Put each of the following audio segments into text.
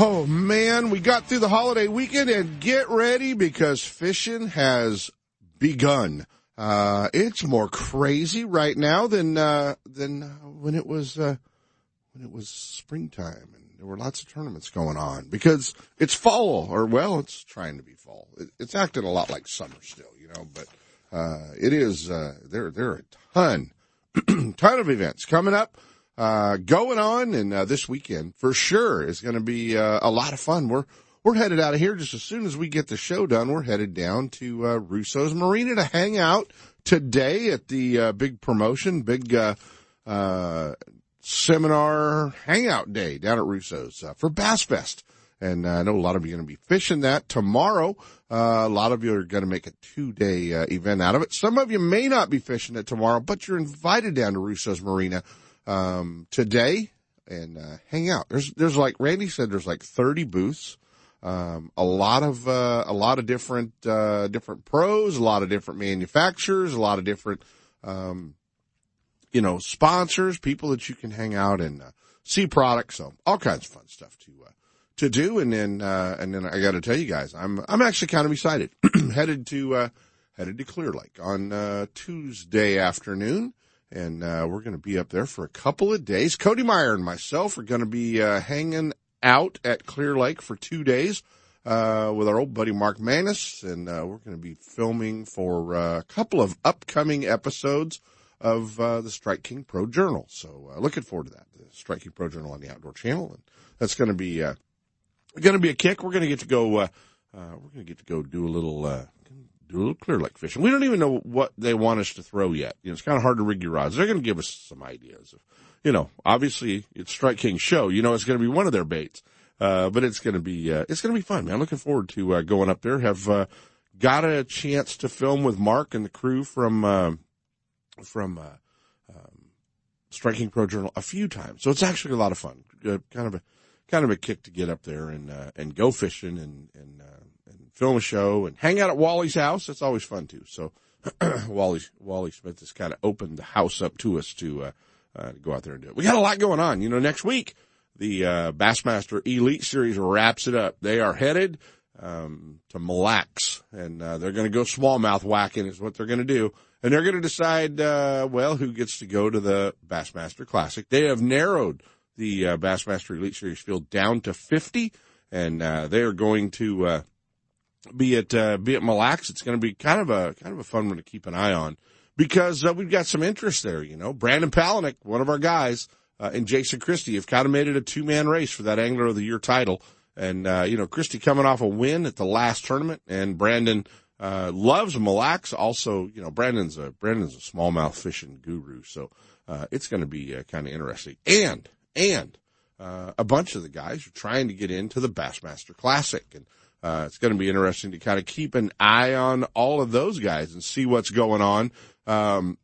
Oh man, we got through the holiday weekend and get ready because fishing has begun. Uh, it's more crazy right now than, uh, than when it was, uh, when it was springtime and there were lots of tournaments going on because it's fall or well, it's trying to be fall. It, it's acting a lot like summer still, you know, but, uh, it is, uh, there, there are a ton, ton of events coming up uh, going on, and uh, this weekend for sure is going to be uh, a lot of fun. We're we're headed out of here just as soon as we get the show done. We're headed down to uh, Russo's Marina to hang out today at the uh, big promotion, big uh, uh, seminar hangout day down at Russo's uh, for Bass Fest. And uh, I know a lot of you are going to be fishing that tomorrow. Uh, a lot of you are going to make a two day uh, event out of it. Some of you may not be fishing it tomorrow, but you're invited down to Russo's Marina um, today and uh, hang out. There's there's like Randy said, there's like 30 booths, um, a lot of uh, a lot of different uh, different pros, a lot of different manufacturers, a lot of different um, you know sponsors, people that you can hang out and uh, see products. So all kinds of fun stuff to uh, to do. And then uh, and then I got to tell you guys, I'm I'm actually kind of excited. headed to uh, headed to Clear Lake on uh, Tuesday afternoon and uh, we're going to be up there for a couple of days. Cody Meyer and myself are going to be uh, hanging out at Clear Lake for two days uh, with our old buddy Mark Manis, and uh, we're going to be filming for uh, a couple of upcoming episodes of uh, the Strike King Pro Journal. So looking forward to that, the Strike King Pro Journal on the Outdoor Channel, and that's going to be going to be a kick. We're going to get to go. we're going to get to go do a little do a little clear lake fishing. We don't even know what they want us to throw yet. You know, it's kind of hard to rig your rods. They're going to give us some ideas of, you know, obviously it's Strike King show. You know, it's going to be one of their baits. Uh, but it's going to be, uh, it's going to be fun, man. Looking forward to, uh, going up there. Have, uh, got a chance to film with Mark and the crew from, uh, from, uh, um, Strike King Pro Journal a few times. So it's actually a lot of fun. kind of a, kind of a kick to get up there and, and go fishing and, and, film a show and hang out at Wally's house. That's always fun too. So Wally Wally Smith has kind of opened the house up to us to, uh, uh, to go out there and do it. We got a lot going on. You know, next week the uh, Bassmaster Elite Series wraps it up. They are headed um, to Mille Lacs, and uh, they're going to go smallmouth whacking is what they're going to do. And they're going to decide, uh, well, who gets to go to the Bassmaster Classic. They have narrowed the uh, Bassmaster Elite Series field down to 50, and uh, they are going to uh, be it uh, be it Mille Lacs. It's going to be kind of a kind of a fun one to keep an eye on because uh, we've got some interest there. You know, Brandon Palaniuk, one of our guys, uh, and Jason Christie have kind of made it a two man race for that Angler of the Year title. And uh, you know, Christie coming off a win at the last tournament, and Brandon uh, loves Mille Lacs. Also, you know, Brandon's a Brandon's a smallmouth fishing guru, so uh, it's going to be kind of interesting. And and a bunch of the guys are trying to get into the Bassmaster Classic, and uh, it's going to be interesting to kind of keep an eye on all of those guys and see what's going on. Um,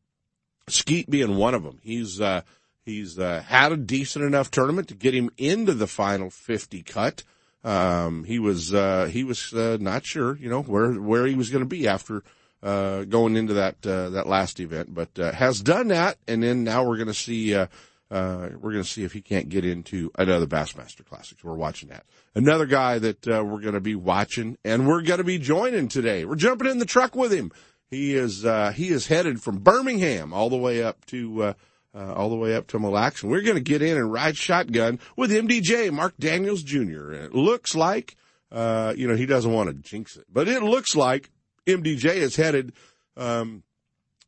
Skeet being one of them. He's, uh, he's, uh, had a decent enough tournament to get him into the final 50 cut. Um, he was, uh, he was, uh, not sure, you know, where, where he was going to be after, uh, going into that, that last event, but, has done that. And then now we're going to see, uh, we're going to see if he can't get into another Bassmaster Classics. We're watching that. Another guy that uh, we're going to be watching, and we're going to be joining today. We're jumping in the truck with him. He is uh, he is headed from Birmingham all the way up to uh, uh, all the way up to Mille Lacs, and we're going to get in and ride shotgun with MDJ Mark Daniels Jr. And it looks like uh, you know he doesn't want to jinx it, but it looks like MDJ is headed um,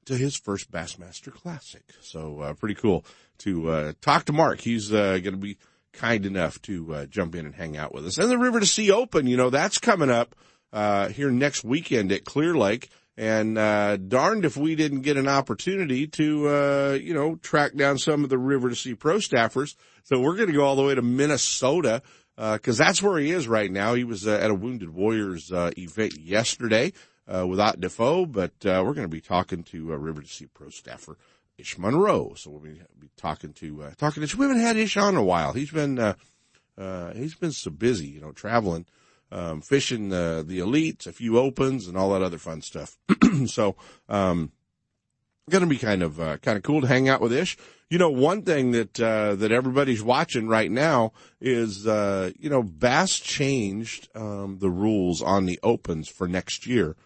to his first Bassmaster Classic. So pretty cool to uh, talk to Mark. He's uh, going to be kind enough to uh, jump in and hang out with us. And the River to Sea Open, you know, that's coming up uh, here next weekend at Clear Lake. And uh, darned if we didn't get an opportunity to, uh, you know, track down some of the River to Sea pro staffers. So we're going to go all the way to Minnesota because uh, that's where he is right now. He was uh, at a Wounded Warriors uh, event yesterday uh, with Ott Defoe, but uh, we're going to be talking to uh, River to Sea Pro staffer Ish Monroe. So we'll be, talking to uh, talking to. We haven't had Ish on in a while. He's been uh, uh, he's been so busy, you know, traveling, um, fishing the the elites, a few opens, and all that other fun stuff. so. Um, going to be kind of uh, kind of cool to hang out with Ish. You know, one thing that uh, that everybody's watching right now is uh, you know Bass changed um, the rules on the opens for next year.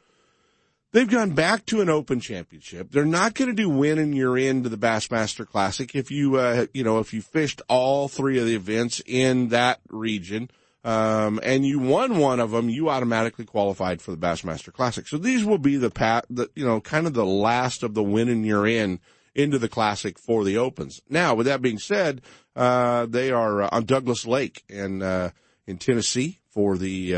They've gone back to an open championship. They're not going to do win and you're into the Bassmaster Classic if you uh, you know if you fished all three of the events in that region um, and you won one of them, you automatically qualified for the Bassmaster Classic. So these will be the pat, the, you know, kind of the last of the winning you're in into the Classic for the Opens. Now, with that being said, uh, they are uh, on Douglas Lake in, uh, in Tennessee for the,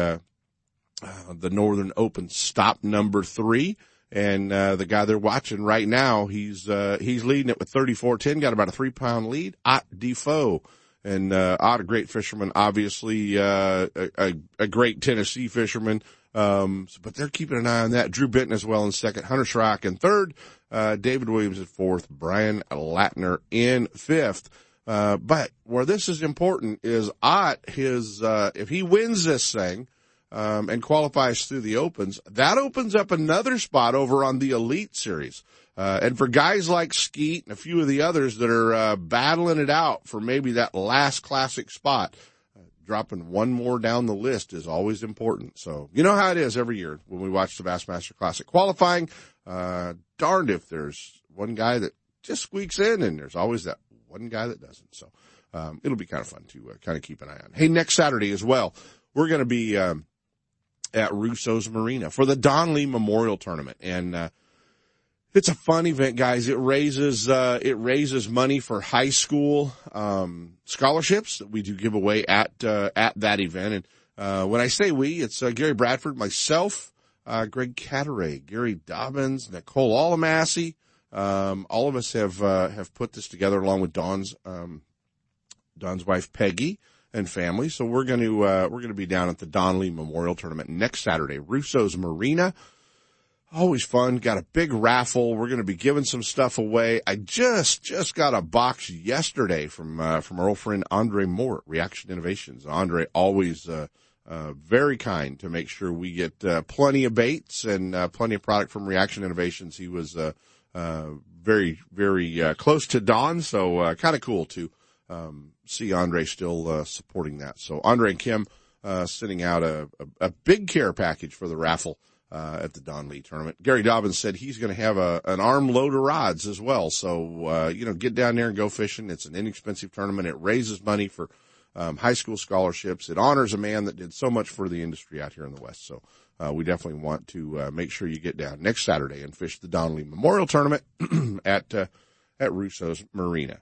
uh, uh, the Northern Open stop number three. And, uh, the guy they're watching right now, he's, he's leading it with 34-10, got about a three pound lead. Ott Defoe and uh, Ott, a great fisherman, obviously uh, a, a, great Tennessee fisherman. Um, but they're keeping an eye on that. Drew Benton as well in second, Hunter Shryock in third, uh, David Williams at fourth, Brian Latner in fifth. Uh, but where this is important is Ott, his, uh, if he wins this thing, um, and qualifies through the opens, that opens up another spot over on the elite series. Uh, and for guys like Skeet and a few of the others that are uh, battling it out for maybe that last classic spot, uh, dropping one more down the list is always important. So you know how it is every year when we watch the Bassmaster Classic qualifying. Uh, darned if there's one guy that just squeaks in, and there's always that one guy that doesn't. So um, it'll be kind of fun to uh, kind of keep an eye on. Hey, next Saturday as well, we're going to be um, at Russo's Marina for the Don Lee Memorial Tournament, and uh, it's a fun event, guys. It raises uh, it raises money for high school um, scholarships that we do give away at uh, at that event. And uh, when I say we, it's uh, Gary Bradford, myself, uh, Greg Catteray, Gary Dobyns, Nicole Alamassi. Um, all of us have uh, have put this together along with Don's um, Don's wife Peggy and family. So we're going to we're going to be down at the Don Lee Memorial Tournament next Saturday, Russo's Marina always fun. Got a big raffle. We're going to be giving some stuff away. I just, just got a box yesterday from, uh, from our old friend Andre Moore Reaction Innovations. Andre always, uh, uh, very kind to make sure we get, uh, plenty of baits and, uh, plenty of product from Reaction Innovations. He was, uh, very, very, close to Don. So, kind of cool to, um, see Andre still, supporting that. So Andre and Kim, sending out a, a, a big care package for the raffle uh, at the Don Lee tournament. Gary Dobyns said he's going to have a, an arm load of rods as well. So, uh, you know, get down there and go fishing. It's an inexpensive tournament. It raises money for, um, high school scholarships. It honors a man that did so much for the industry out here in the West. So, uh, we definitely want to, uh, make sure you get down next Saturday and fish the Don Lee Memorial Tournament at, uh, at Russo's Marina.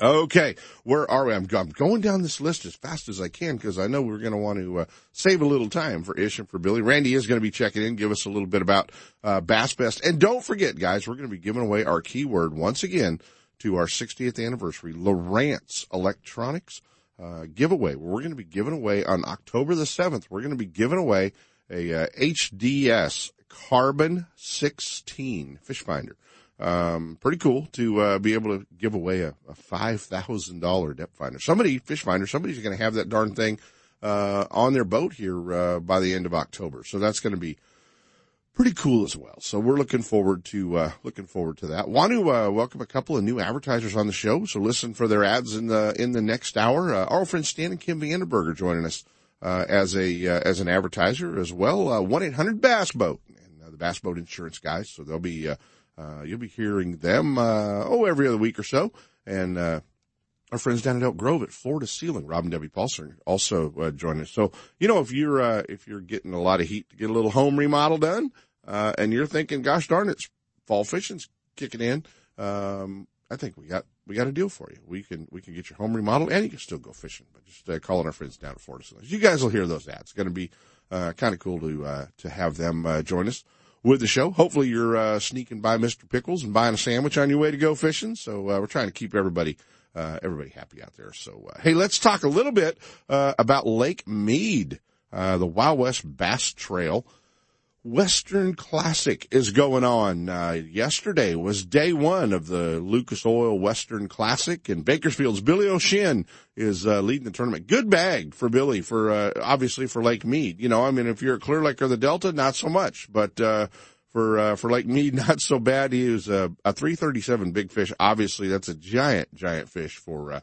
Okay, where are we? I'm, I'm, going down this list as fast as I can because I know we're going to want to uh, save a little time for Ish and for Billy. Randy is going to be checking in, give us a little bit about uh, Bass Fest, and don't forget, guys, we're going to be giving away our keyword once again to our 60th anniversary Lowrance Electronics uh, giveaway. We're going to be giving away on October the 7th. We're going to be giving away a HDS uh, Carbon 16 fish finder. Um, pretty cool to uh, be able to give away a, a five thousand dollar depth finder. Somebody, fish finder, somebody's going to have that darn thing uh, on their boat here uh, by the end of October. So that's going to be pretty cool as well. So we're looking forward to uh, looking forward to that. Want to uh, welcome a couple of new advertisers on the show. So listen for their ads in the in the next hour. Uh, our friend Stan and Kim Vandenberger joining us uh, as a as an advertiser as well. One eight hundred Bass Boat and the Bass Boat Insurance guys. So they'll be uh, you'll be hearing them, uh, oh, every other week or so. And, uh, our friends down at Elk Grove at Florida Ceiling, Rob and Debbie Paulson also uh, join us. So, you know, if you're, uh, if you're getting a lot of heat to get a little home remodel done, uh, and you're thinking, gosh darn it, fall fishing's kicking in, um, I think we got, we got a deal for you. We can, we can get your home remodeled and you can still go fishing, but just, calling our friends down at Florida Ceiling. You guys will hear those ads. It's going to be, uh, kind of cool to, uh, to have them, uh, join us with the show. Hopefully you're uh, sneaking by Mr. Pickles and buying a sandwich on your way to go fishing. So uh, we're trying to keep everybody uh, everybody happy out there. So, uh, hey, let's talk a little bit, uh, about Lake Mead, the Wild West Bass Trail. Western Classic is going on. Uh, yesterday was day one of the Lucas Oil Western Classic and Bakersfield's Billy O'Shin is, uh, leading the tournament. Good bag for Billy for, uh, obviously for Lake Mead. You know, I mean, if you're at Clear Lake or the Delta, not so much, but, uh, for, uh, for Lake Mead, not so bad. He was a, a 337 big fish. Obviously that's a giant, giant fish for, uh,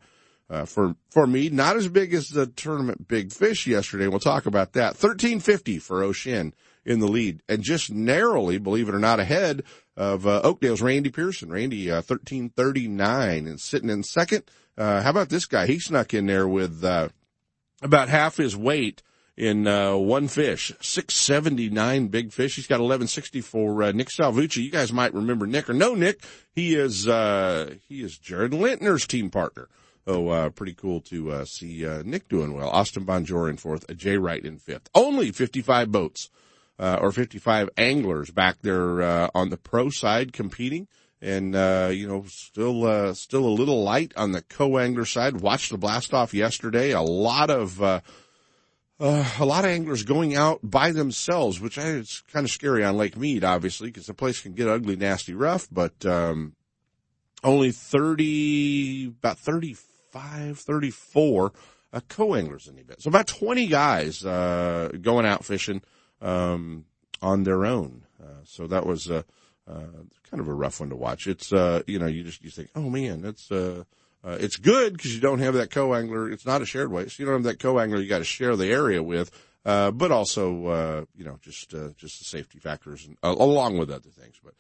uh, for, for me, not as big as the tournament big fish yesterday. We'll talk about that. 1350 for O'Shin in the lead and just narrowly, believe it or not, ahead of uh, Oakdale's Randy Pearson. Randy, uh, 1339 and sitting in second. Uh, how about this guy? He snuck in there with, uh, about half his weight in, uh, one fish, 679 big fish. He's got 1160 for, uh, Nick Salvucci. You guys might remember Nick or no Nick. He is, uh, he is Jared Lintner's team partner. Oh, uh, pretty cool to, uh, see, uh, Nick doing well. Austin Bonjour in fourth, Jay Wright in fifth. Only 55 boats uh, or 55 anglers back there uh, on the pro side competing. And, uh, you know, still, uh, still a little light on the co-angler side. Watched the blast off yesterday. A lot of, uh, uh, a lot of anglers going out by themselves, which I, it's kind of scary on Lake Mead, obviously, because the place can get ugly, nasty, rough, but, um, only 30, about 35, 34, uh, co-anglers in the event. So about 20 guys, uh, going out fishing um, on their own. Uh, so that was uh, kind of a rough one to watch. It's uh, you know you just you think, oh man, that's uh, uh, it's good because you don't have that co-angler. It's not a shared waste. So you don't have that co-angler. You got to share the area with. Uh, but also, uh, you know, just, uh, just the safety factors and, along with other things. But,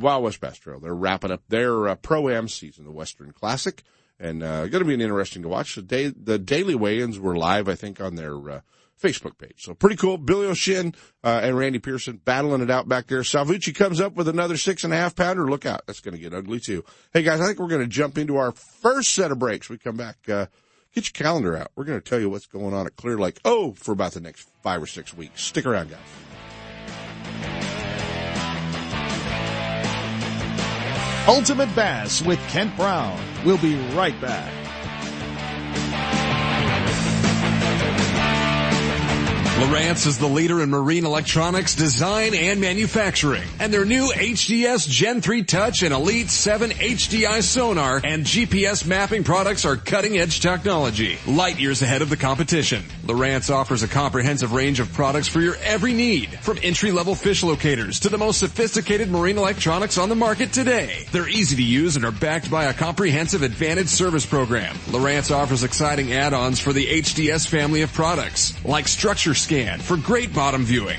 Wild West Bass Trail, they're wrapping up their, Pro-Am season, the Western Classic, and, uh, gonna be an interesting to watch. The day, the daily weigh-ins were live, I think, on their, uh, Facebook page. So pretty cool. Billy O'Shin, uh, and Randy Pearson battling it out back there. Salvucci comes up with another six and a half pounder. Look out. That's going to get ugly too. Hey guys, I think we're going to jump into our first set of breaks. We come back, uh, get your calendar out. We're going to tell you what's going on at Clear Lake. Oh, for about the next five or six weeks. Stick around guys. Ultimate Bass with Kent Brown. We'll be right back. Lowrance is the leader in marine electronics design and manufacturing. And their new HDS Gen 3 Touch and Elite 7 HDI sonar and GPS mapping products are cutting edge technology, light years ahead of the competition. Lowrance offers a comprehensive range of products for your every need, from entry level fish locators to the most sophisticated marine electronics on the market today. They're easy to use and are backed by a comprehensive advantage service program. Lowrance offers exciting add-ons for the HDS family of products, like structure scan for great bottom viewing.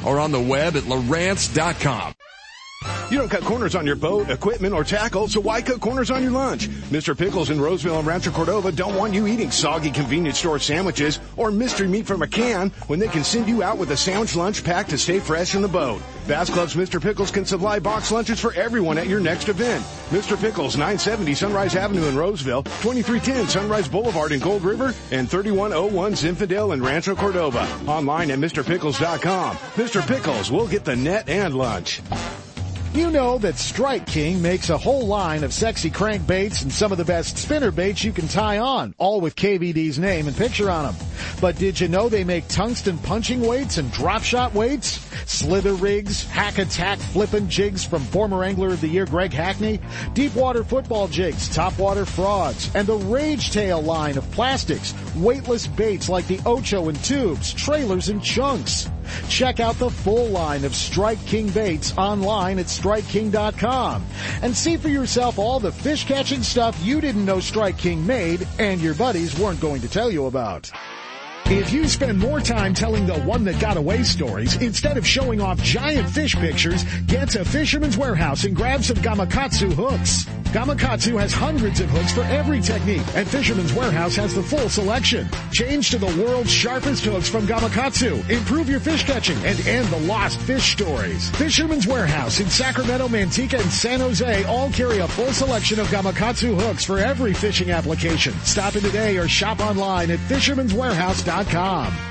or on the web at Lowrance.com. You don't cut corners on your boat, equipment, or tackle, so why cut corners on your lunch? Mr. Pickles in Roseville and Rancho Cordova don't want you eating soggy convenience store sandwiches or mystery meat from a can when they can send you out with a sandwich lunch pack to stay fresh in the boat. Bass Club's Mr. Pickles can supply box lunches for everyone at your next event. Mr. Pickles, 970 Sunrise Avenue in Roseville, 2310 Sunrise Boulevard in Gold River, and 3101 Zinfandel in Rancho Cordova. Online at MrPickles.com. Mr. Pickles will get the net and lunch. You know that Strike King makes a whole line of sexy crankbaits and some of the best spinner baits you can tie on, all with KVD's name and picture on them. But did you know they make tungsten punching weights and drop shot weights? Slither rigs, hack attack flippin' jigs from former Angler of the Year Greg Hackney, deep water football jigs, top water frogs, and the Rage Tail line of plastics, weightless baits like the Ocho and tubes, trailers and chunks. Check out the full line of Strike King baits online at StrikeKing.com and see for yourself all the fish catching stuff you didn't know Strike King made and your buddies weren't going to tell you about. If you spend more time telling the one that got away stories instead of showing off giant fish pictures, get to Fisherman's Warehouse and grab some Gamakatsu hooks. Gamakatsu has hundreds of hooks for every technique, and Fisherman's Warehouse has the full selection. Change to the world's sharpest hooks from Gamakatsu. Improve your fish catching and end the lost fish stories. Fisherman's Warehouse in Sacramento, Manteca, and San Jose all carry a full selection of Gamakatsu hooks for every fishing application. Stop in today or shop online at Fisherman's fisherman'swarehouse.com com.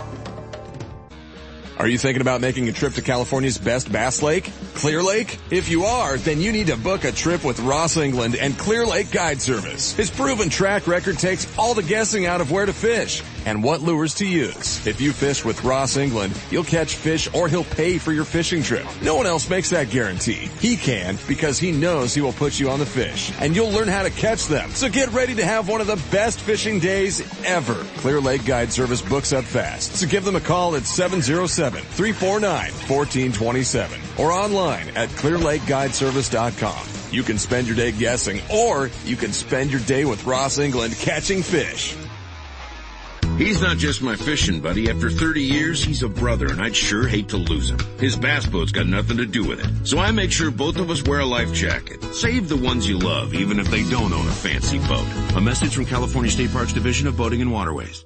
Are you thinking about making a trip to California's best bass lake? Clear Lake? If you are, then you need to book a trip with Ross England and Clear Lake Guide Service. His proven track record takes all the guessing out of where to fish and what lures to use. If you fish with Ross England, you'll catch fish or he'll pay for your fishing trip. No one else makes that guarantee. He can because he knows he will put you on the fish and you'll learn how to catch them. So get ready to have one of the best fishing days ever. Clear Lake Guide Service books up fast. So give them a call at 707-349-1427 or online at clearlakeguideservice.com. You can spend your day guessing or you can spend your day with Ross England catching fish. He's not just my fishing buddy. After 30 years, he's a brother and I'd sure hate to lose him. His bass boat's got nothing to do with it. So I make sure both of us wear a life jacket. Save the ones you love, even if they don't own a fancy boat. A message from California State Parks Division of Boating and Waterways.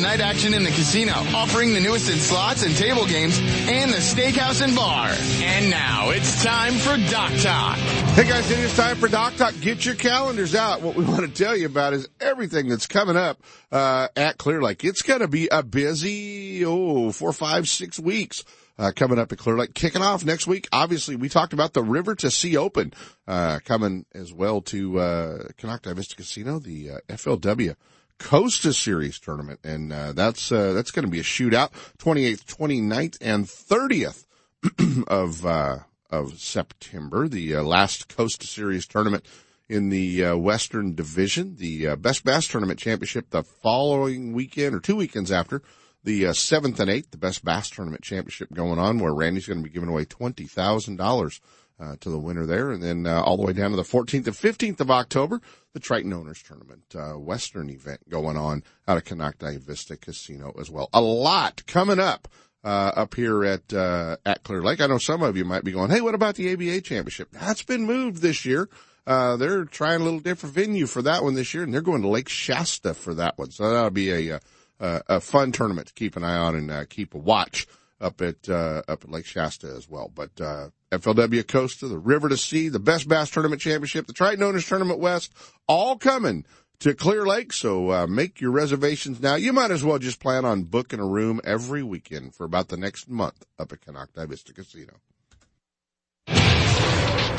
night action in the casino, offering the newest in slots and table games, and the steakhouse and bar. And now it's time for Dock Talk. Hey guys, it is time for Dock Talk. Get your calendars out. What we want to tell you about is everything that's coming up uh, at Clear Lake. It's going to be a busy, oh, four, five, six weeks. Uh, coming up at Clear Lake. Kicking off next week, obviously, we talked about the River to Sea Open, uh, coming as well to, uh, Konocti Vista Casino, the, uh, FLW Costa Series tournament. And, uh, that's, uh, that's going to be a shootout, 28th, 29th, and 30th of, uh, of September, the uh, last Costa Series tournament in the uh, Western Division, the uh, Best Bass Tournament Championship the following weekend or two weekends after the uh, seventh and eighth, the Best Bass Tournament Championship going on, where Randy's going to be giving away twenty thousand dollars uh, to the winner there, and then uh, all the way down to the 14th and 15th of October, the Triton Owners Tournament uh, Western event going on out of Konocti Vista Casino as well. A lot coming up uh, up here at uh, at Clear Lake. I know some of you might be going, "Hey, what about the ABA Championship?" That's been moved this year. Uh, they're trying a little different venue for that one this year, and they're going to Lake Shasta for that one. So that'll be a a, fun tournament to keep an eye on and keep a watch up at uh, up at Lake Shasta as well. But uh, FLW Costa, the River to Sea, the Best Bass Tournament Championship, the Triton Owners Tournament West, all coming to Clear Lake. So uh, make your reservations now. You might as well just plan on booking a room every weekend for about the next month up at Konocti Vista Casino.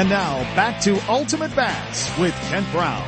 And now back to Ultimate Bass with Kent Brown.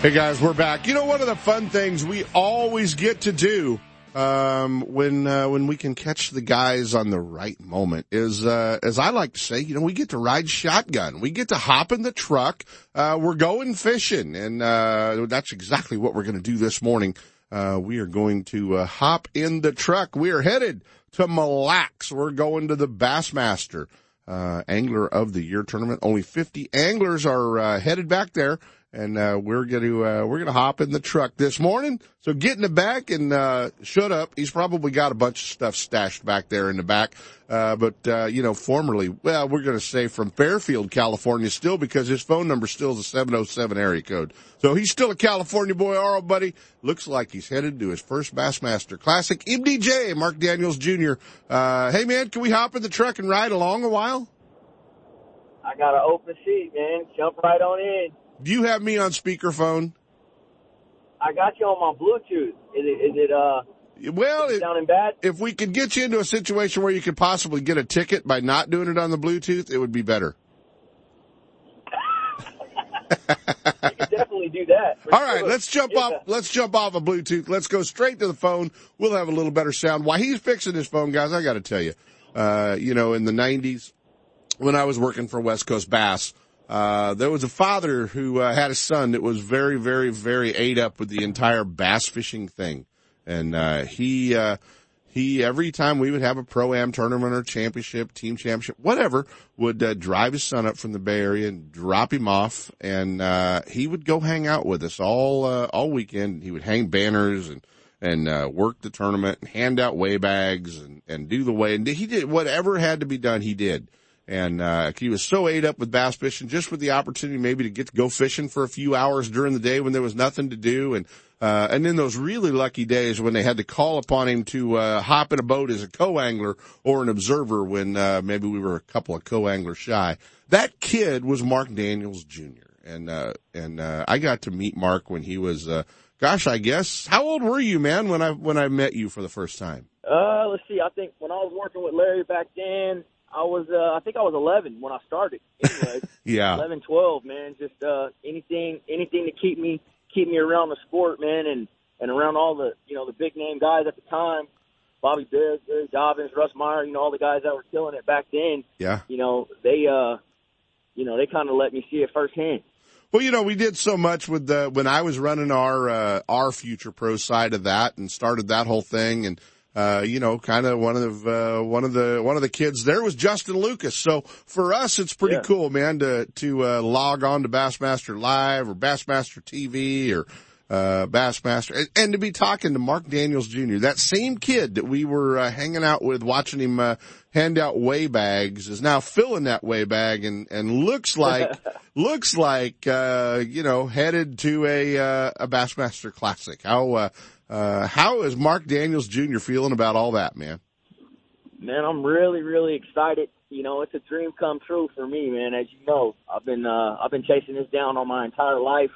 Hey guys, we're back. You know, one of the fun things we always get to do um, when uh, when we can catch the guys on the right moment is uh, as I like to say, you know, we get to ride shotgun, we get to hop in the truck, uh, we're going fishing, and uh, that's exactly what we're going to do this morning. Uh, we are going to uh, hop in the truck. We are headed to Mille Lacs. We're going to the Bassmaster Uh, angler of the Year tournament. Only 50 anglers are uh, headed back there and uh, we're going to uh, we're going to hop in the truck this morning. So get in the back and uh, shut up. He's probably got a bunch of stuff stashed back there in the back. Uh, but uh, you know, formerly, well, we're going to say from Fairfield, California, still because his phone number still is a seven oh seven area code. So he's still a California boy. All right, buddy. Looks like he's headed to his first Bassmaster Classic. MDJ, Mark Daniels Jr. Uh, hey man, can we hop in the truck and ride along a while? I got an open seat, man. Jump right on in. Do you have me on speakerphone? I got you on my Bluetooth. Is it, is it uh, well, it, sounding bad? If we could get you into a situation where you could possibly get a ticket by not doing it on the Bluetooth, it would be better. definitely do that. All right, sure. let's jump yeah. off. Let's jump off of Bluetooth. Let's go straight to the phone. We'll have a little better sound. While he's fixing his phone, guys, I got to tell you, uh, you know, in the '90s when I was working for West Coast Bass, uh, there was a father who uh, had a son that was very, very, very ate up with the entire bass fishing thing, and uh, he uh, he every time we would have a pro am tournament or championship, team championship, whatever, would uh, drive his son up from the Bay Area and drop him off, and uh, he would go hang out with us all uh, all weekend. He would hang banners and and uh, work the tournament and hand out weigh bags and and do the way And he did whatever had to be done. He did. And, uh, he was so ate up with bass fishing just with the opportunity maybe to get to go fishing for a few hours during the day when there was nothing to do. And, uh, and then those really lucky days when they had to call upon him to, uh, hop in a boat as a co-angler or an observer when, uh, maybe we were a couple of co-anglers shy. That kid was Mark Daniels Jr. And, uh, and, uh, I got to meet Mark when he was, uh, gosh, I guess, how old were you, man, when I, when I met you for the first time? Uh, let's see. I think when I was working with Larry back then, I was, uh, I think I was 11 when I started. Anyway, yeah, 11, 12, man. Just uh, anything, anything to keep me, keep me around the sport, man, and and around all the, you know, the big name guys at the time. Bobby Bibb, Gary Dobyns, Russ Meyer, you know, all the guys that were killing it back then. Yeah. You know, they, uh, you know, they kind of let me see it firsthand. Well, you know, we did so much with the when I was running our uh, our future pro side of that and started that whole thing and uh, you know, kind of one of the, uh, one of the, one of the kids there was Justin Lucas. So for us, it's pretty yeah. cool, man, to, to, uh, log on to Bassmaster Live or Bassmaster TV or, uh, Bassmaster and, and, to be talking to Mark Daniels Jr., that same kid that we were, uh, hanging out with watching him, uh, hand out weigh bags is now filling that weigh bag and, and looks like, looks like, uh, you know, headed to a, uh, a Bassmaster Classic. How, uh, uh, how is Mark Daniels Jr. feeling about all that, man? Man, I'm really, really excited. You know, it's a dream come true for me, man. As you know, I've been uh, I've been chasing this down all my entire life.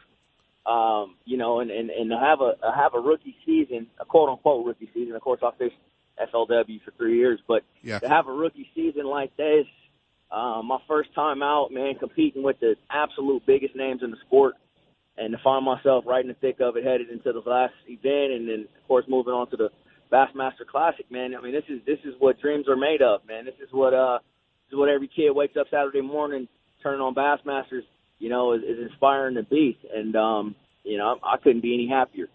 Um, you know, and, and and to have a have a rookie season, a quote unquote rookie season. Of course, I fished FLW for three years, but yeah. to have a rookie season like this, uh, my first time out, man, competing with the absolute biggest names in the sport and to find myself right in the thick of it, headed into the last event, and then of course moving on to the Bassmaster Classic, man. I mean, this is this is what dreams are made of, man. This is what uh, this is what every kid wakes up Saturday morning turning on Bassmasters, you know, is, is inspiring to beat, and um, you know, I couldn't be any happier.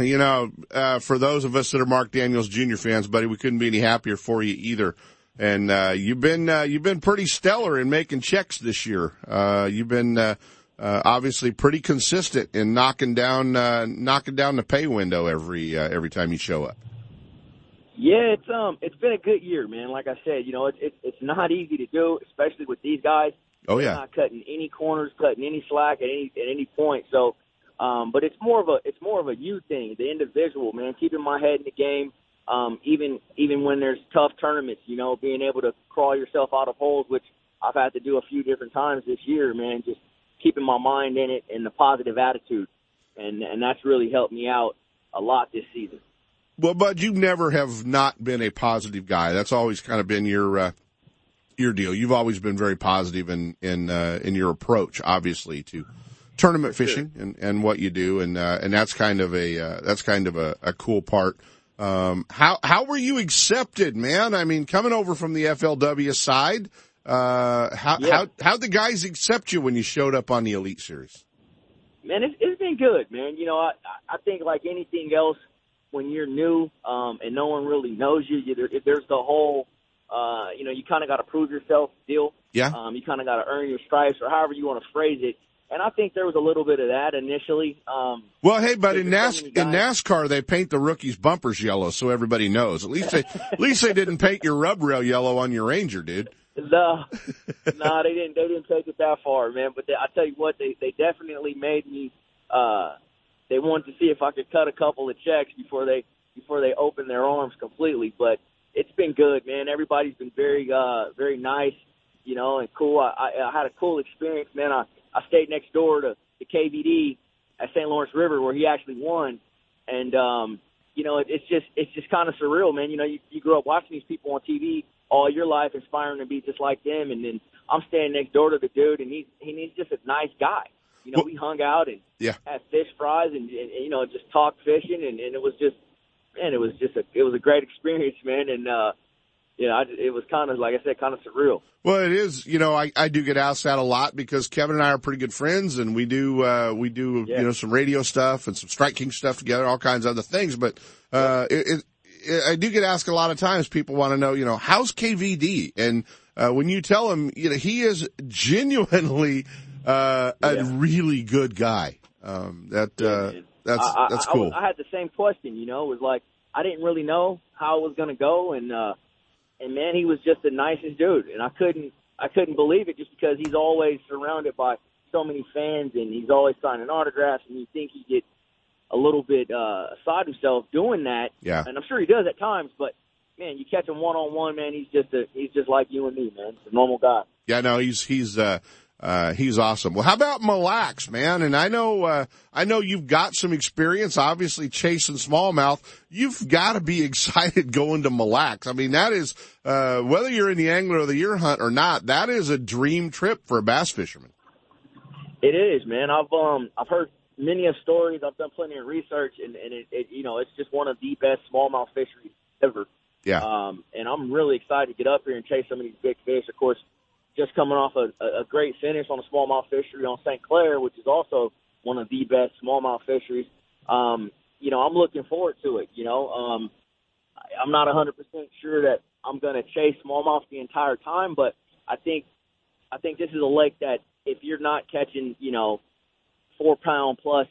You know, uh, for those of us that are Mark Daniels Jr. fans, buddy, we couldn't be any happier for you either. And uh, you've been uh, you've been pretty stellar in making checks this year. Uh, you've been uh, obviously pretty consistent in knocking down uh, knocking down the pay window every uh, every time you show up. Yeah, it's um it's been a good year, man. Like I said, you know, it's it's, it's not easy to do, especially with these guys. Oh yeah, They're not cutting any corners, cutting any slack at any at any point. So, um, but it's more of a it's more of a you thing, the individual man, keeping my head in the game. Um, even even when there's tough tournaments, you know, being able to crawl yourself out of holes, which I've had to do a few different times this year, man. Just keeping my mind in it and the positive attitude, and and that's really helped me out a lot this season. Well, Bud, you never have not been a positive guy. That's always kind of been your uh, your deal. You've always been very positive in in uh, in your approach, obviously to tournament fishing and, and what you do, and uh, and that's kind of a uh, that's kind of a, a cool part Um, how how were you accepted, man? I mean, coming over from the FLW side, uh, how Yeah. how how'd the guys accept you when you showed up on the Elite Series? Man, it's, it's been good, man. You know, I I think like anything else, when you're new um, and no one really knows you, you there, there's the whole, uh, you know, you kind of got to prove yourself deal. Yeah. Um, you kind of got to earn your stripes, or however you want to phrase it. And I think there was a little bit of that initially. Um, Well, hey, but in, NAS- many in NASCAR, they paint the rookies' bumpers yellow so everybody knows. At least they, at least they didn't paint your rub rail yellow on your Ranger, dude. No, no, they didn't. They didn't take it that far, man. But they, I tell you what, they they definitely made me. Uh, they wanted to see if I could cut a couple of checks before they before they open their arms completely. But it's been good, man. Everybody's been very uh, very nice, you know, and cool. I, I, I had a cool experience, man. I I stayed next door to the KVD at St. Lawrence River where he actually won, and um, you know, it, it's just it's just kind of surreal, man. You know, you, you grew up watching these people on TV all your life, aspiring to be just like them, and then I'm standing next door to the dude, and he's and he's just a nice guy. You know, Well- we hung out and Yeah. had fish fries and, and, and you know just talked fishing, and, and it was just man, it was just a it was a great experience, man, and uh, you know, I, it was kind of like I said, kind of surreal. Well, it is. You know, I, I do get asked that a lot because Kevin and I are pretty good friends, and we do uh, we do Yeah. you know some radio stuff and some Strike King stuff together, all kinds of other things. But uh, it, it, I do get asked a lot of times. People want to know, you know, how's KVD? And uh, when you tell him, you know, he is genuinely uh, a Yeah. really good guy. Um, that uh, that's I, I- that's cool. was, I had the same question, you know, it was like I didn't really know how it was going to go, and uh, and man, he was just the nicest dude, and I couldn't I couldn't believe it just because he's always surrounded by so many fans, and he's always signing autographs, and you think he get a little bit uh, aside himself doing that, Yeah. and I'm sure he does at times, but man, you catch him one on one, man, he's just a he's just like you and me, man, He's a normal guy. Yeah, no, he's he's uh uh he's awesome. Well, how about Mille Lacs, man? And I know uh I know you've got some experience obviously chasing smallmouth. You've got to be excited going to Mille Lacs. I mean, that is uh whether you're in the angler of the year hunt or not, that is a dream trip for a bass fisherman. It is, man. I've um I've heard many of stories. I've done plenty of research, and and it, it you know it's just one of the best smallmouth fisheries ever. Yeah. Um, and I'm really excited to get up here and chase some of these big fish. Of course, just coming off a, a great finish on a smallmouth fishery on St. Clair, which is also one of the best smallmouth fisheries. Um, you know, I'm looking forward to it. You know, um, I'm not 100% sure that I'm going to chase smallmouth the entire time, but I think I think this is a lake that if you're not catching, you know, four pound plus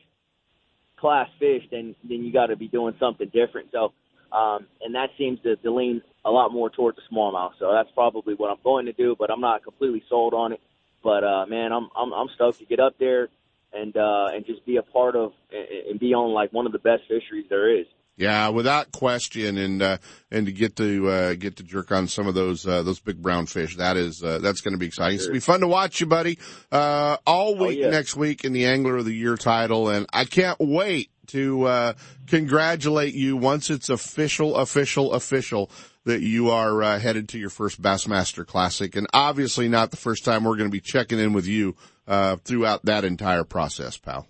class fish, then then you got to be doing something different. So, um, and that seems to, to lean a lot more towards the smallmouth. So that's probably what I'm going to do, but I'm not completely sold on it. But uh, man, I'm I'm I'm stoked to get up there and uh, and just be a part of and, and be on like one of the best fisheries there is. Yeah, without question, and uh, and to get to uh, get to jerk on some of those uh, those big brown fish, that is uh, that's going to be exciting. It's going to be fun to watch you, buddy. Uh, all week yeah. next week in the Angler of the Year title, and I can't wait to uh, congratulate you once it's official, official, official that you are uh, headed to your first Bassmaster Classic, and obviously not the first time we're going to be checking in with you uh, throughout that entire process, pal.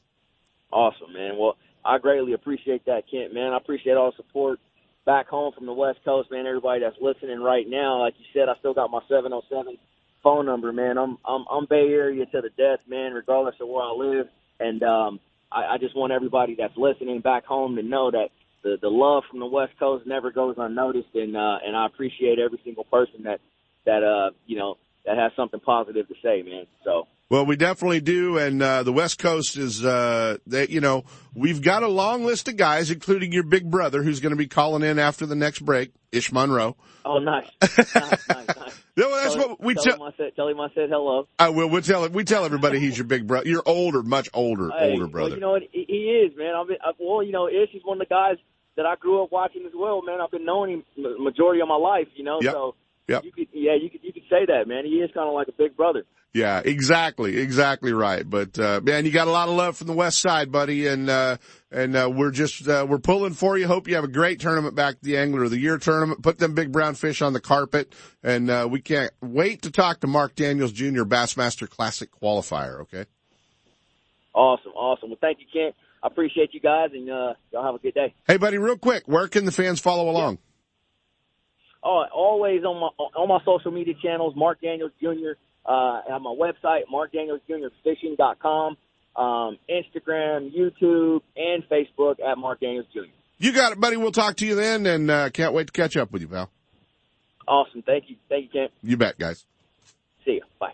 Awesome, man. Well, I greatly appreciate that, Kent, man. I appreciate all the support back home from the West Coast, man. Everybody that's listening right now, like you said, I still got my 707 phone number, man. I'm I'm I'm Bay Area to the death, man, regardless of where I live. And um, I, I just want everybody that's listening back home to know that the the love from the West Coast never goes unnoticed, and uh, and I appreciate every single person that that uh you know that has something positive to say, man. So. Well, we definitely do, and uh, the West Coast is, uh, they, you know, we've got a long list of guys, including your big brother, who's going to be calling in after the next break, Ish Monroe. Oh, nice, nice, nice, nice. No, that's tell, what we tell tell. him I said. Tell him I said hello. I will. We tell we tell everybody he's your big brother. You're older, much older, Hey, older brother. Well, you know what? He, is, man. I've been, I, well, you know, Ish is one of the guys that I grew up watching as well, man. I've been knowing him majority of my life, you know. Yep. So Yep. you could, yeah, you could, you could say that, man. He is kind of like a big brother. Yeah, exactly, exactly right. But uh, man, you got a lot of love from the West Side, buddy, and uh, and uh, we're just uh, we're pulling for you. Hope you have a great tournament back at the Angler of the Year tournament. Put them big brown fish on the carpet, and uh, we can't wait to talk to Mark Daniels Jr. Bassmaster Classic qualifier. Okay. Awesome, awesome. Well, thank you, Kent. I appreciate you guys, and uh, y'all have a good day. Hey, buddy, real quick, where can the fans follow along? Oh, always on my on my social media channels, Mark Daniels Jr. Uh, at my website, markdanielsjrfishing.com, um, Instagram, YouTube, and Facebook at Mark Daniels Jr. You got it, buddy. We'll talk to you then, and uh, can't wait to catch up with you, pal. Awesome. Thank you. Thank you, Kent. You bet, guys. See you. Bye.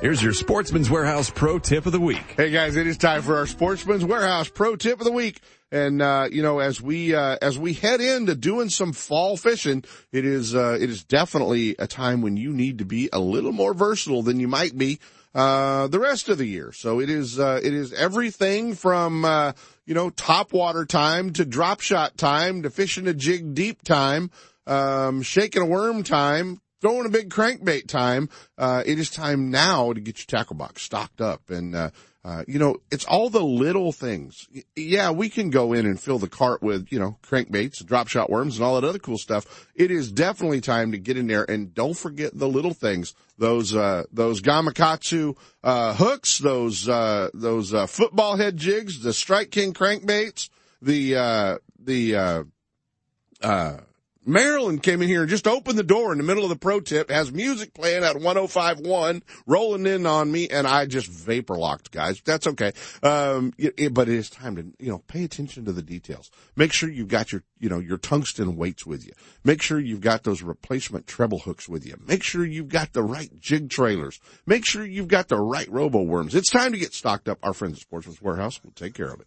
Here's your Sportsman's Warehouse Pro Tip of the Week. Hey guys, it is time for our Sportsman's Warehouse Pro Tip of the Week. And, uh, you know, as we, uh, as we head into doing some fall fishing, it is, uh, it is definitely a time when you need to be a little more versatile than you might be, uh, the rest of the year. So it is, uh, it is everything from, uh, you know, top water time to drop shot time to fishing a jig deep time, um, shaking a worm time, throwing a big crankbait time. Uh, it is time now to get your tackle box stocked up. And, uh, uh, you know, it's all the little things. Yeah, we can go in and fill the cart with, you know, crankbaits, drop shot worms and all that other cool stuff. It is definitely time to get in there and don't forget the little things. Those, uh, those Gamakatsu, uh, hooks, those, uh, those, uh, football head jigs, the Strike King crankbaits, the, uh, the, uh, uh, Marilyn came in here and just opened the door in the middle of the pro tip, has music playing at 1051, rolling in on me, and I just vapor locked, guys. That's okay. Um, it, it, but it is time to, you know, pay attention to the details. Make sure you've got your, you know, your tungsten weights with you. Make sure you've got those replacement treble hooks with you. Make sure you've got the right jig trailers. Make sure you've got the right robo worms. It's time to get stocked up. Our friends at Sportsman's Warehouse will take care of it.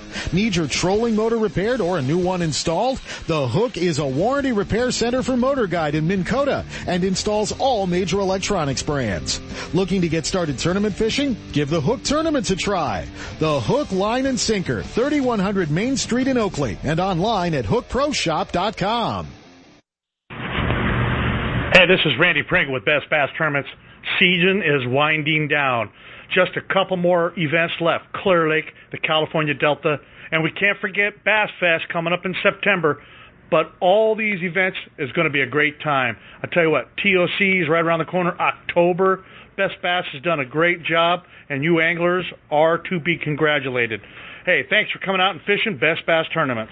Need your trolling motor repaired or a new one installed? The Hook is a warranty repair center for Motor Guide in Minn Kota and installs all major electronics brands. Looking to get started tournament fishing? Give the Hook Tournaments a try. The Hook Line and Sinker, 3100 Main Street in Oakley and online at hookproshop.com. Hey, this is Randy Pringle with Best Bass Tournaments. Season is winding down. Just a couple more events left. Clear Lake, the California Delta, and we can't forget Bass Fest coming up in September. But all these events is going to be a great time. I tell you what, TOC is right around the corner. October, Best Bass has done a great job, and you anglers are to be congratulated. Hey, thanks for coming out and fishing Best Bass tournaments.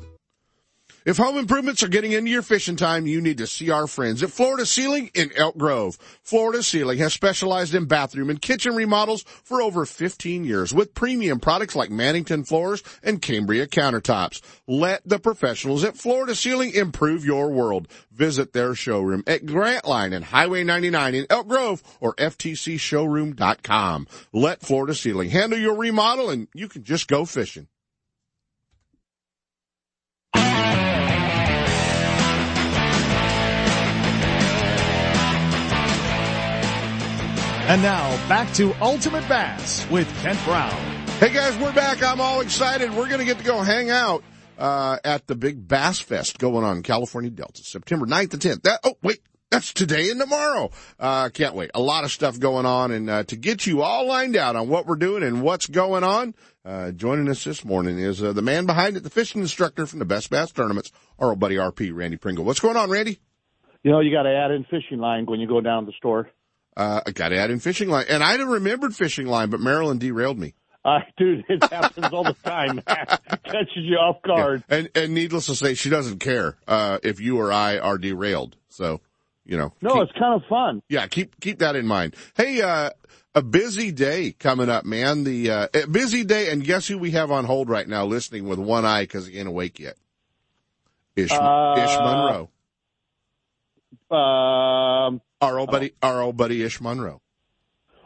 If home improvements are getting into your fishing time, you need to see our friends at Florida Ceiling in Elk Grove. Florida Ceiling has specialized in bathroom and kitchen remodels for over 15 years with premium products like Mannington floors and Cambria countertops. Let the professionals at Florida Ceiling improve your world. Visit their showroom at Grantline and Highway 99 in Elk Grove or ftcshowroom.com. Let Florida Ceiling handle your remodel and you can just go fishing. And now back to Ultimate Bass with Kent Brown. Hey guys, we're back. I'm all excited. We're going to get to go hang out uh, at the big Bass Fest going on in California Delta, September 9th and 10th. That, oh, wait. That's today and tomorrow. Uh, can't wait. A lot of stuff going on and, uh, to get you all lined out on what we're doing and what's going on, uh, joining us this morning is, uh, the man behind it, the fishing instructor from the Best Bass Tournaments, our old buddy RP, Randy Pringle. What's going on, Randy? You know, you got to add in fishing line when you go down to the store. Uh, I got add in fishing line. And I remembered fishing line, but Marilyn derailed me. Uh, dude, it happens all the time. Catches you off guard. Yeah. And, and needless to say, she doesn't care, uh, if you or I are derailed. So, you know. No, keep, it's kind of fun. Yeah, keep, keep that in mind. Hey, uh, a busy day coming up, man. The, uh, busy day. And guess who we have on hold right now listening with one eye because he ain't awake yet? Ish, Uh, Ish Monroe. Um, Our old buddy, our old buddy Ish Monroe.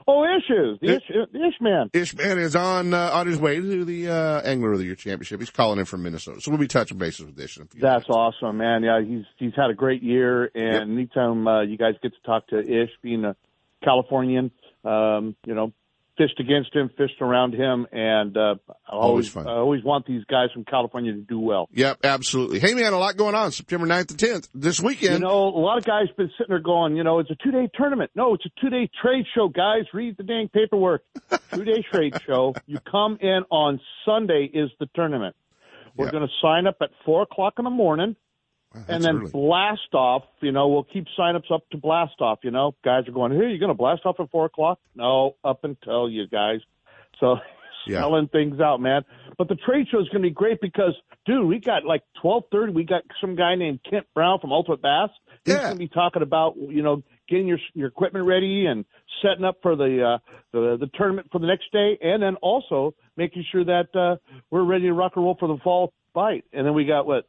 oh, Ish is. The Ish, Ish man. Ish man is on, uh, on his way to the, uh, Angler of the Year Championship. He's calling in from Minnesota. So we'll be touching bases with Ish in a few That's minutes. awesome, man. Yeah, he's he's had a great year, and anytime uh, you guys get to talk to Ish, being a Californian, um, you know, fished against him, fished around him, and uh, I Always always fun. I always want these guys from California to do well. Yep, absolutely. Hey man, a lot going on September 9th and 10th this weekend. You know, a lot of guys been sitting there going, you know, it's a two day tournament. No, it's a two day trade show, guys. Read the dang paperwork. two day trade show. You come in on Sunday is the tournament. We're Yeah. going to sign up at four o'clock in the morning. Wow, and then early. blast off. You know, we'll keep signups up to blast off. You know, guys are going, "Hey, you're going to blast off at four o'clock?" No, up until you guys. So Yeah. selling things out, man. But the trade show is going to be great because, dude, we got like twelve thirty. We got some guy named Kent Brown from Ultimate Bass. He's Yeah. going to be talking about you know getting your your equipment ready and setting up for the uh, the the tournament for the next day, and then also making sure that uh, we're ready to rock and roll for the fall bite. And then we got what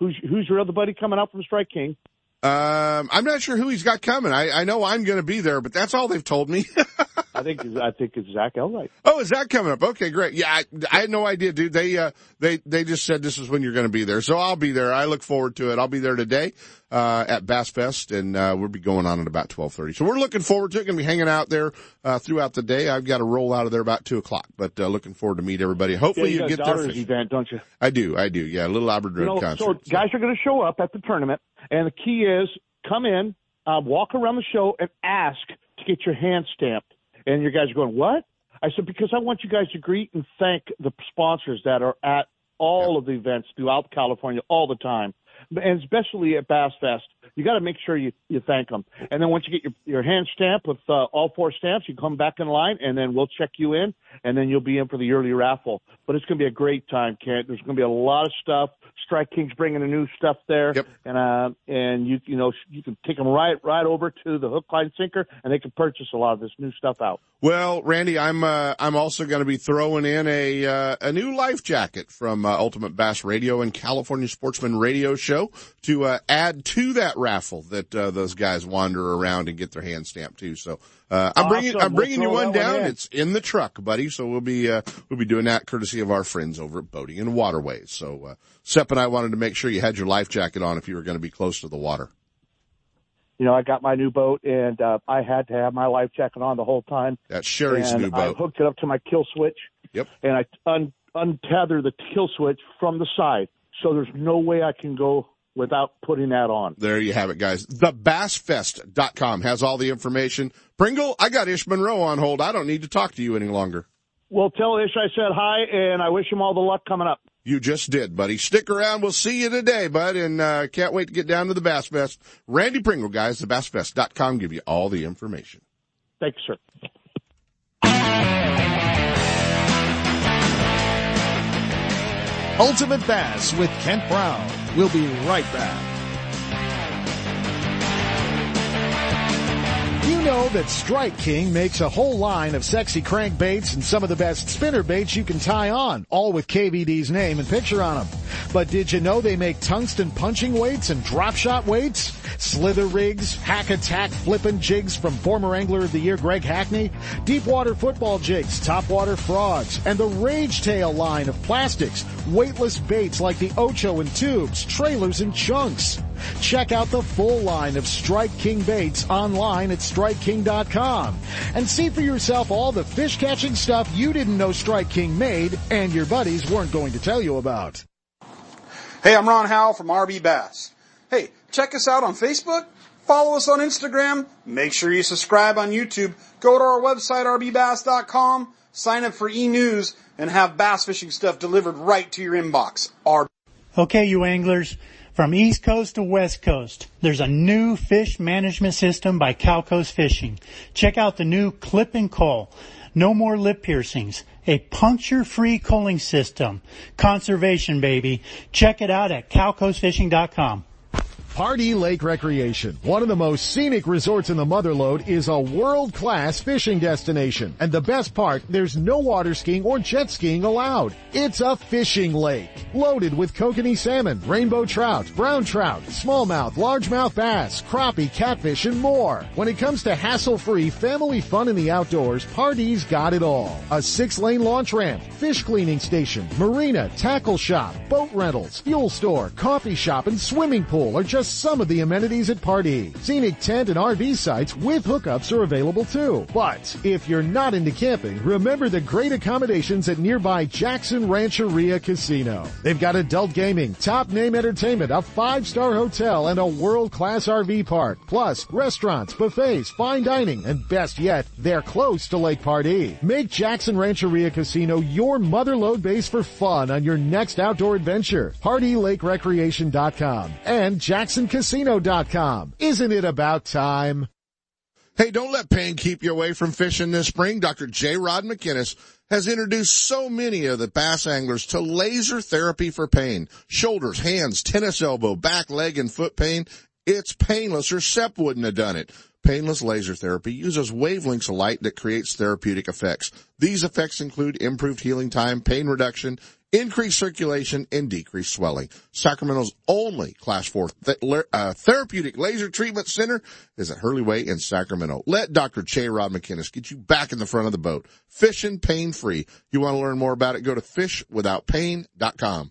Who's who's your other buddy coming out from Strike King? Um, I'm not sure who he's got coming. I, I know I'm going to be there, but that's all they've told me. I think I think it's Zach Elright. oh, is that coming up? Okay, great. Yeah, I, I had no idea, dude. They, uh, they, they just said this is when you're going to be there. So I'll be there. I look forward to it. I'll be there today, uh, at Bass Fest and, uh, we'll be going on at about 1230. So we're looking forward to it. Going to be hanging out there, uh, throughout the day. I've got to roll out of there about two o'clock, but, uh, looking forward to meet everybody. Yeah, Hopefully you you, got get there. event, don't you? I do. I do. Yeah. A little Albert You know, concert. so guys are going to show up at the tournament, and the key is come in, uh, walk around the show, and ask to get your hand stamped. And your guys are going, what? I said, because I want you guys to greet and thank the sponsors that are at all of the events throughout California all the time, and especially at Bass Fest. You got to make sure you, you thank them. And then once you get your, your hand stamp with uh, all four stamps, you come back in line, and then we'll check you in, and then you'll be in for the yearly raffle. But it's going to be a great time, Kent. There's going to be a lot of stuff. Strike King's bringing the new stuff there, Yep. and uh, and you you know you can take them right right over to the hook line sinker, and they can purchase a lot of this new stuff out. Well, Randy, I'm uh, I'm also going to be throwing in a uh, a new life jacket from uh, Ultimate Bass Radio and California Sportsman Radio Show to uh, add to that raffle that uh, those guys wander around and get their hand stamped too. So uh, I'm bringing. I'm bringing We'll you one one down. in. it's in the truck, buddy. So we'll be uh, we'll be doing that courtesy of our friends over at Boating and Waterways. So uh, Sep and I wanted to make sure you had your life jacket on if you were going to be close to the water. You know, I got my new boat, and uh, I had to have my life jacket on the whole time. That's Sherry's and new I boat. hooked it up to my kill switch. Yep. And I un- untether the kill switch from the side, so there's no way I can go without putting that on. There you have it, guys. TheBassFest.com has all the information. Pringle, I got Ish Monroe on hold. I don't need to talk to you any longer. Well, tell Ish I said hi, and I wish him all the luck coming up. You just did, buddy. Stick around. We'll see you today, bud. And uh, can't wait to get down to the Bass Fest. Randy Pringle, guys, thebassfest.com give you all the information. Thanks, sir. Ultimate Bass with Kent Brown. We'll be right back. You know that Strike King makes a whole line of sexy crankbaits and some of the best spinner baits you can tie on, all with KVD's name and picture on them. But did you know they make tungsten punching weights and drop shot weights? Slither rigs, hack attack flippin' jigs from former Angler of the Year Greg Hackney, deep water football jigs, top water frogs, and the Rage Tail line of plastics, weightless baits like the Ocho and tubes, trailers and chunks. Check out the full line of Strike King baits online at StrikeKing.com and see for yourself all the fish catching stuff you didn't know Strike King made and your buddies weren't going to tell you about. Hey, I'm Ron Howell from RB Bass. Check us out on Facebook, follow us on Instagram, make sure you subscribe on YouTube, go to our website rbbass.com, sign up for e-news, and have bass fishing stuff delivered right to your inbox. RB Okay, you anglers, from East Coast to West Coast, there's a new fish management system by Cal Coast Fishing. Check out the new Clip and Cull. No more lip piercings. A puncture-free culling system. Conservation, baby. Check it out at calcoastfishing.com. Pardee Lake Recreation, one of the most scenic resorts in the Motherlode, is a world-class fishing destination. And the best part, there's no water skiing or jet skiing allowed. It's a fishing lake, loaded with kokanee salmon, rainbow trout, brown trout, smallmouth, largemouth bass, crappie, catfish, and more. When it comes to hassle-free family fun in the outdoors, Pardee's got it all. A six-lane launch ramp, fish cleaning station, marina, tackle shop, boat rentals, fuel store, coffee shop, and swimming pool are just some of the amenities at Pardee. Scenic tent and RV sites with hookups are available too. But if you're not into camping, remember the great accommodations at nearby Jackson Rancheria Casino. They've got adult gaming, top name entertainment, a five-star hotel, and a world-class RV park. Plus, restaurants, buffets, fine dining, and best yet, they're close to Lake Pardee. Make Jackson Rancheria Casino your motherlode base for fun on your next outdoor adventure. PardeeLakeRecreation.com and JacksonCasino.com. Isn't it about time? Hey, don't let pain keep you away from fishing this spring. Dr. J. Rod McInnes has introduced so many of the bass anglers to laser therapy for pain. Shoulders, hands, tennis elbow, back, leg, and foot pain. It's painless or SEP wouldn't have done it. Painless laser therapy uses wavelengths of light that creates therapeutic effects. These effects include improved healing time, pain reduction, increased circulation, and decreased swelling. Sacramento's only class four uh, therapeutic laser treatment center is at Hurley Way in Sacramento. Let Dr. J. Rod McInnes get you back in the front of the boat. Fishing pain free. You want to learn more about it? Go to fishwithoutpain.com.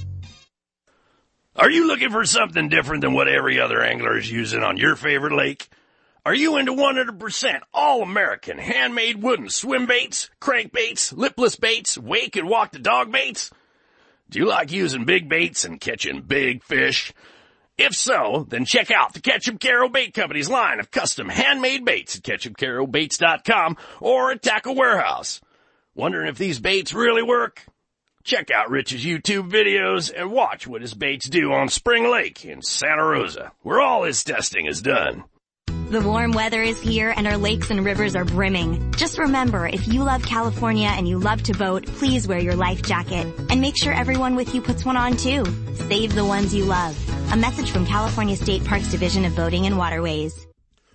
Are you looking for something different than what every other angler is using on your favorite lake? Are you into 100% all American handmade wooden swim baits, crank baits, lipless baits, wake and walk the dog baits? Do you like using big baits and catching big fish? If so, then check out the Ketchum Carroll Bait Company's line of custom handmade baits at ketchumcarrollbaits.com or at Tackle Warehouse. Wondering if these baits really work? Check out Rich's YouTube videos and watch what his baits do on Spring Lake in Santa Rosa, where all his testing is done. The warm weather is here and our lakes and rivers are brimming. Just remember, if you love California and you love to boat, please wear your life jacket. And make sure everyone with you puts one on too. Save the ones you love. A message from California State Parks Division of Boating and Waterways.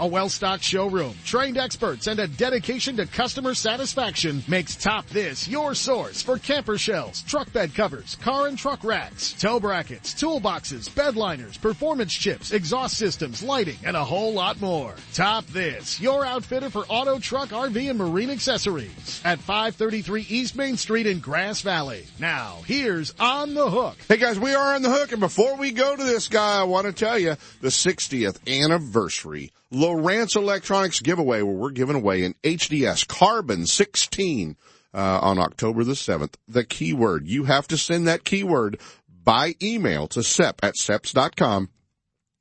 A well-stocked showroom, trained experts, and a dedication to customer satisfaction makes Top This your source for camper shells, truck bed covers, car and truck racks, tow brackets, toolboxes, bed liners, performance chips, exhaust systems, lighting, and a whole lot more. Top This, your outfitter for auto, truck, RV, and marine accessories at 533 East Main Street in Grass Valley. Now, here's On the Hook. Hey guys, we are on the hook, and before we go to this guy, I want to tell you the 60th anniversary Lowrance Electronics giveaway where we're giving away an HDS Carbon 16 uh, on October the 7th. The keyword, you have to send that keyword by email to SEP at SEPs.com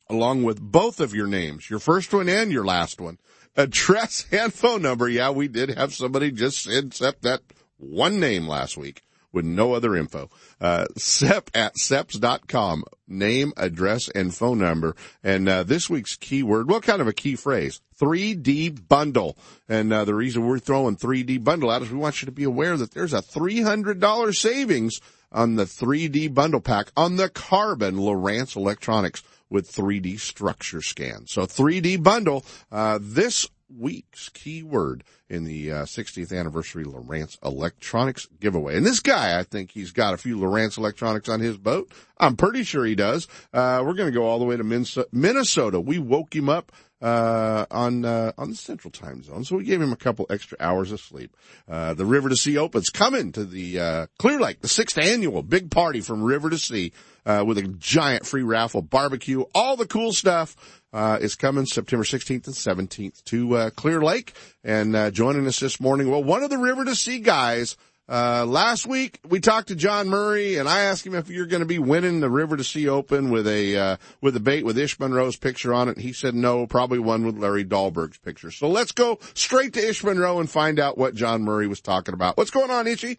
along with both of your names, your first one and your last one, address and phone number. Yeah, we did have somebody just send SEP that one name last week with no other info. Uh, SEP at SEPs.com. Name, address, and phone number. And, uh, this week's keyword, what kind of a key phrase? 3D bundle. And, uh, the reason we're throwing 3D bundle out is we want you to be aware that there's a $300 savings on the 3D bundle pack on the Carbon Lowrance Electronics with 3D structure scan. So 3D bundle, uh, this week's keyword in the uh, 60th anniversary Lowrance Electronics giveaway. And this guy, I think he's got a few Lowrance Electronics on his boat. I'm pretty sure he does. Uh, we're going to go all the way to Minnesota. We woke him up uh, on uh, on the Central Time Zone, so we gave him a couple extra hours of sleep. Uh, the River to Sea Open's coming to the uh, Clear Lake, the sixth annual big party from River to Sea uh, with a giant free raffle, barbecue, all the cool stuff. Uh, is coming September 16th and 17th to uh, Clear Lake. And joining us this morning, well, one of the River to Sea guys uh, last week we talked to John Murray and I asked him if you're going to be winning the River to Sea Open with a, uh, with a bait with Ish Monroe's picture on it. He said no, probably one with Larry Dahlberg's picture. So let's go straight to Ish Monroe and find out what John Murray was talking about. What's going on, Ishy?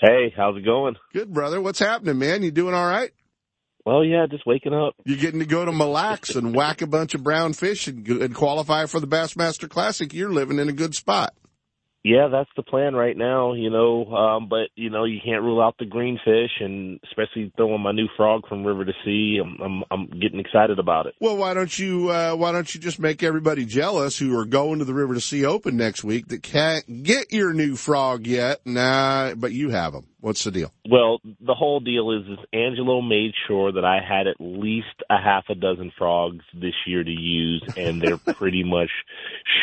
Hey, how's it going? Good, brother. What's happening, man? You doing all right? Well, yeah, just waking up. You're getting to go to Mille Lacs and whack a bunch of brown fish and, and qualify for the Bassmaster Classic. You're living in a good spot. Yeah, that's the plan right now, you know. Um, but you know, you can't rule out the greenfish, and especially throwing my new frog from river to sea. I'm I'm, I'm getting excited about it. Well, why don't you uh, why don't you just make everybody jealous who are going to the River to Sea Open next week that can't get your new frog yet? Nah, but you have them. What's the deal? Well, the whole deal is, is Angelo made sure that I had at least a half a dozen frogs this year to use, and they're pretty much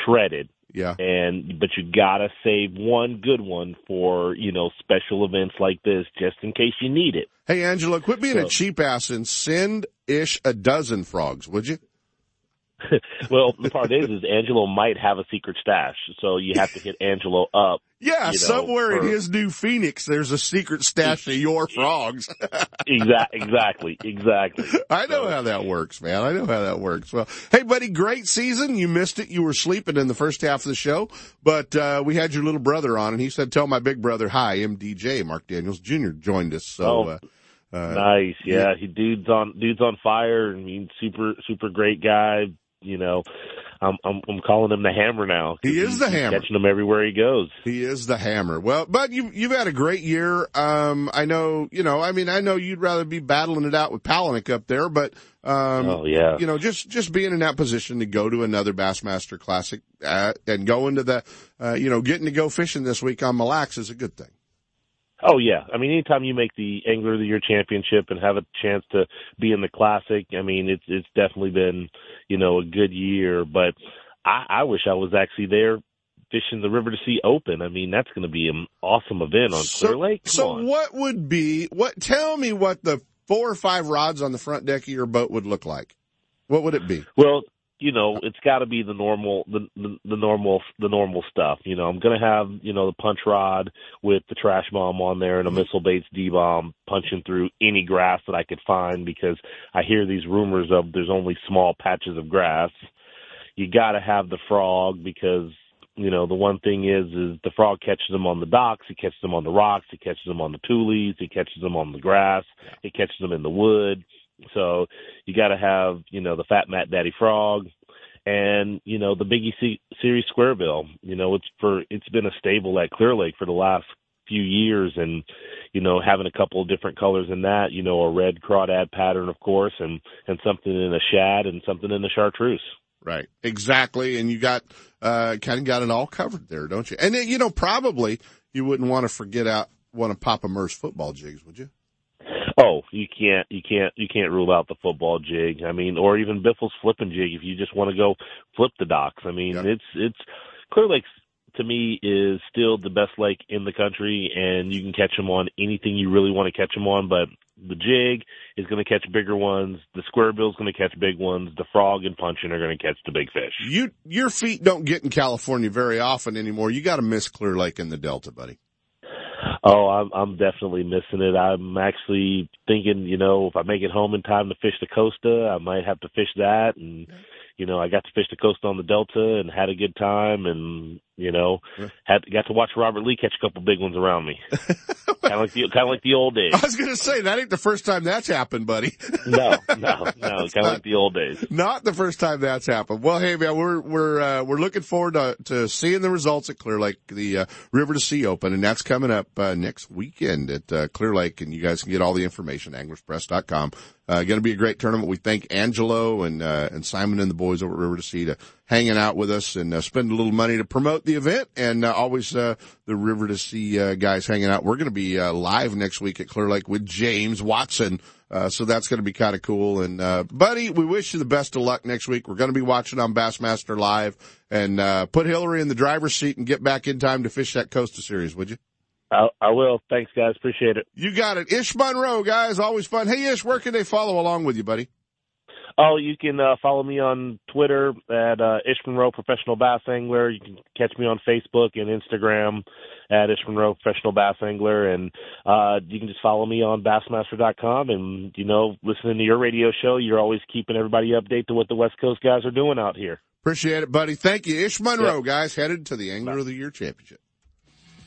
shredded Yeah. And but you gotta save one good one for you know special events like this, just in case you need it. Hey, Angelo, quit being So- a cheap ass and send Ish a dozen frogs, would you? well, the part is, is Angelo might have a secret stash, so you have to hit Angelo up. Yeah, you know, somewhere in his new Phoenix, there's a secret stash of your frogs. Exactly, exactly, exactly. I know how that works, man. I know how that works. Well, hey, buddy, great season. You missed it. You were sleeping in the first half of the show, but uh, we had your little brother on, and he said, "Tell my big brother hi." MDJ Mark Daniels Jr. joined us. So, Oh, uh, uh, nice, yeah. He dude's on dude's on fire. I mean, super super great guy. You know, I'm I'm, I'm calling him the Hammer now. He is the Hammer. catching him everywhere he goes. He is the hammer. Well, but you you've had a great year. Um, I know, you know, I mean, I know you'd rather be battling it out with Palaniuk up there, but um, Oh, yeah. you know, just just being in that position to go to another Bassmaster Classic uh, and go into the, uh, you know, getting to go fishing this week on Mille Lacs is a good thing. Oh yeah, I mean, anytime you make the Angler of the Year championship and have a chance to be in the classic, I mean, it's it's definitely been you know a good year. But I, I wish I was actually there fishing the River to Sea Open. I mean, that's going to be an awesome event on Clear Lake. Come so on. what would be what? Tell me what the four or five rods on the front deck of your boat would look like. What would it be? Well, you know, it's got to be the normal, the, the the normal, the normal stuff. You know, I'm gonna have you know the punch rod with the trash bomb on there and a mm-hmm. missile baits D bomb punching through any grass that I could find because I hear these rumors of there's only small patches of grass. You got to have the frog because you know the one thing is is the frog catches them on the docks, he catches them on the rocks, he catches them on the tules, he catches them on the grass, he catches them in the wood. So you got to have you know the fat Matt Daddy Frog, and you know the Biggie C- Series Square Bill. You know it's for it's been a stable at Clear Lake for the last few years, and you know having a couple of different colors in that. You know a red crawdad pattern, of course, and and something in a shad and something in a chartreuse. Right. Exactly. And you got, uh, kind of got it all covered there, don't you? And then, you know, probably you wouldn't want to forget out one of Papa Murr's football jigs, would you? Oh, you can't, you can't, you can't rule out the football jig. I mean, or even Biffle's flipping jig if you just want to go flip the docks. I mean, it's it's Clear Lake to me is still the best lake in the country, and you can catch them on anything you really want to catch them on. But the jig is going to catch bigger ones. The square bill is going to catch big ones. The frog and punching are going to catch the big fish. You, your feet don't get in California very often anymore. You got to miss Clear Lake in the Delta, buddy. Oh, I'm I'm definitely missing it. I'm actually thinking, you know, if I make it home in time to fish the Costa, I might have to fish that. And you know, I got to fish the Costa on the Delta and had a good time. And you know, had got to watch Robert Lee catch a couple big ones around me. kind of like the kind of like the old days. I was going to say that ain't the first time that's happened, buddy. No, no, no, kind of like the old days. Not the first time that's happened. Well, hey man, we're we're uh, we're looking forward to to seeing the results at Clear Lake, the uh, River to Sea Open, and that's coming up uh, next weekend at uh, Clear Lake, and you guys can get all the information anglerspress.com. Uh, going to be a great tournament. We thank Angelo and uh, and Simon and the boys over at River to Sea to hanging out with us and uh, spend a little money to promote the event, and uh, always uh, the River to Sea uh, guys hanging out. We're going to be uh, live next week at Clear Lake with James Watson. Uh, so that's going to be kind of cool. And, uh, buddy, we wish you the best of luck next week. We're going to be watching on Bassmaster Live and, uh, put Hillary in the driver's seat and get back in time to fish that Costa Series, would you? I, I will. Thanks, guys. Appreciate it. You got it. Ish Monroe, guys. Always fun. Hey, Ish, where can they follow along with you, buddy? Oh, you can uh, follow me on Twitter at uh, Ish Monroe Professional Bass Angler. You can catch me on Facebook and Instagram at Ish Monroe Professional Bass Angler, and uh, you can just follow me on Bassmaster.com. And you know, listening to your radio show, you're always keeping everybody updated to what the West Coast guys are doing out here. Appreciate it, buddy. Thank you. Ish Monroe, guys, headed to the Angler of the Year Championship.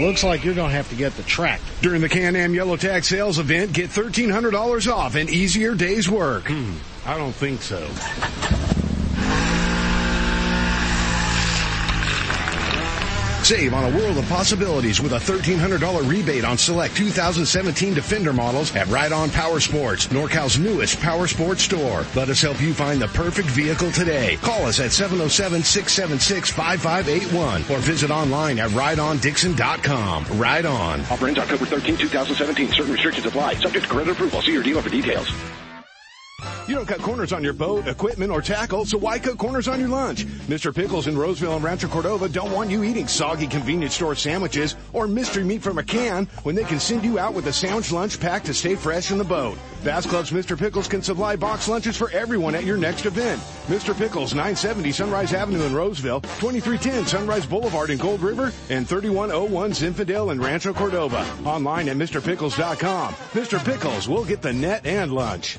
Looks like you're going to have to get the track. During the Can-Am Yellow Tag sales event, get $1,300 off and easier day's work. Hmm, I don't think so. Save on a world of possibilities with a $1,300 rebate on select 2017 Defender models at Ride On Power Sports, NorCal's newest power sports store. Let us help you find the perfect vehicle today. Call us at 707-676-5581 or visit online at rideondixon.com. Ride On. Offer ends October 13, 2017. Certain restrictions apply. Subject to credit approval. See your dealer for details. You don't cut corners on your boat, equipment, or tackle, so why cut corners on your lunch? Mr. Pickles in Roseville and Rancho Cordova don't want you eating soggy convenience store sandwiches or mystery meat from a can when they can send you out with a sandwich lunch pack to stay fresh in the boat. Bass Club's Mr. Pickles can supply box lunches for everyone at your next event. Mr. Pickles, 970 Sunrise Avenue in Roseville, 2310 Sunrise Boulevard in Gold River, and 3101 Zinfandel in Rancho Cordova. Online at MrPickles.com. Mr. Pickles will get the net and lunch.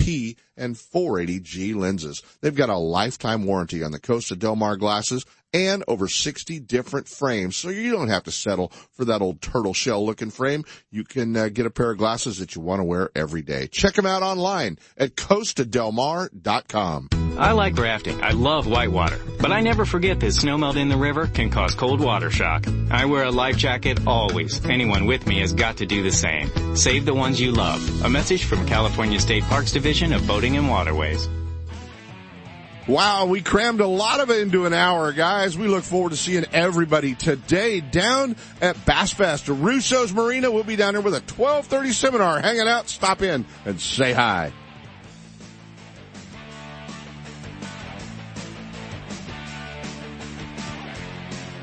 P and 480G lenses. They've got a lifetime warranty on the Costa Del Mar glasses and over 60 different frames. So you don't have to settle for that old turtle shell looking frame. You can uh, get a pair of glasses that you want to wear every day. Check them out online at costadelmar.com. I like rafting. I love whitewater. But I never forget that snowmelt in the river can cause cold water shock. I wear a life jacket always. Anyone with me has got to do the same. Save the ones you love. A message from California State Parks Division of Boating and Waterways. Wow, we crammed a lot of it into an hour, guys. We look forward to seeing everybody today down at Bass Fest. Russo's Marina. We'll be down there with a 1230 seminar. Hanging out, stop in and say hi.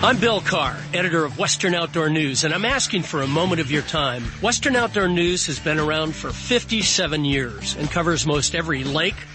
I'm Bill Carr, editor of Western Outdoor News, and I'm asking for a moment of your time. Western Outdoor News has been around for 57 years and covers most every lake,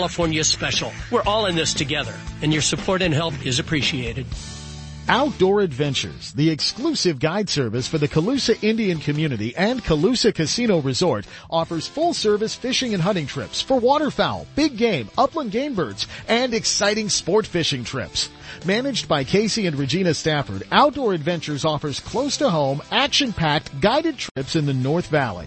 California special. We're all in this together and your support and help is appreciated. Outdoor Adventures, the exclusive guide service for the Colusa Indian community and Colusa Casino Resort, offers full service fishing and hunting trips for waterfowl, big game, upland game birds, and exciting sport fishing trips. Managed by Casey and Regina Stafford, Outdoor Adventures offers close to home, action-packed guided trips in the North Valley.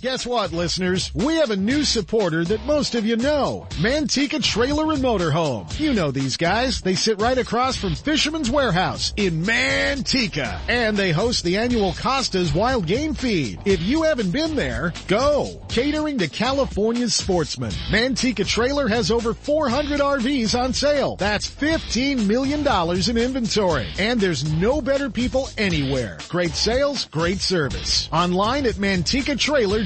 Guess what, listeners? We have a new supporter that most of you know. Manteca Trailer and Motorhome. You know these guys. They sit right across from Fisherman's Warehouse in Manteca. And they host the annual Costa's Wild Game Feed. If you haven't been there, go. Catering to California's sportsmen. Manteca Trailer has over 400 RVs on sale. That's $15 million in inventory. And there's no better people anywhere. Great sales, great service. Online at Manteca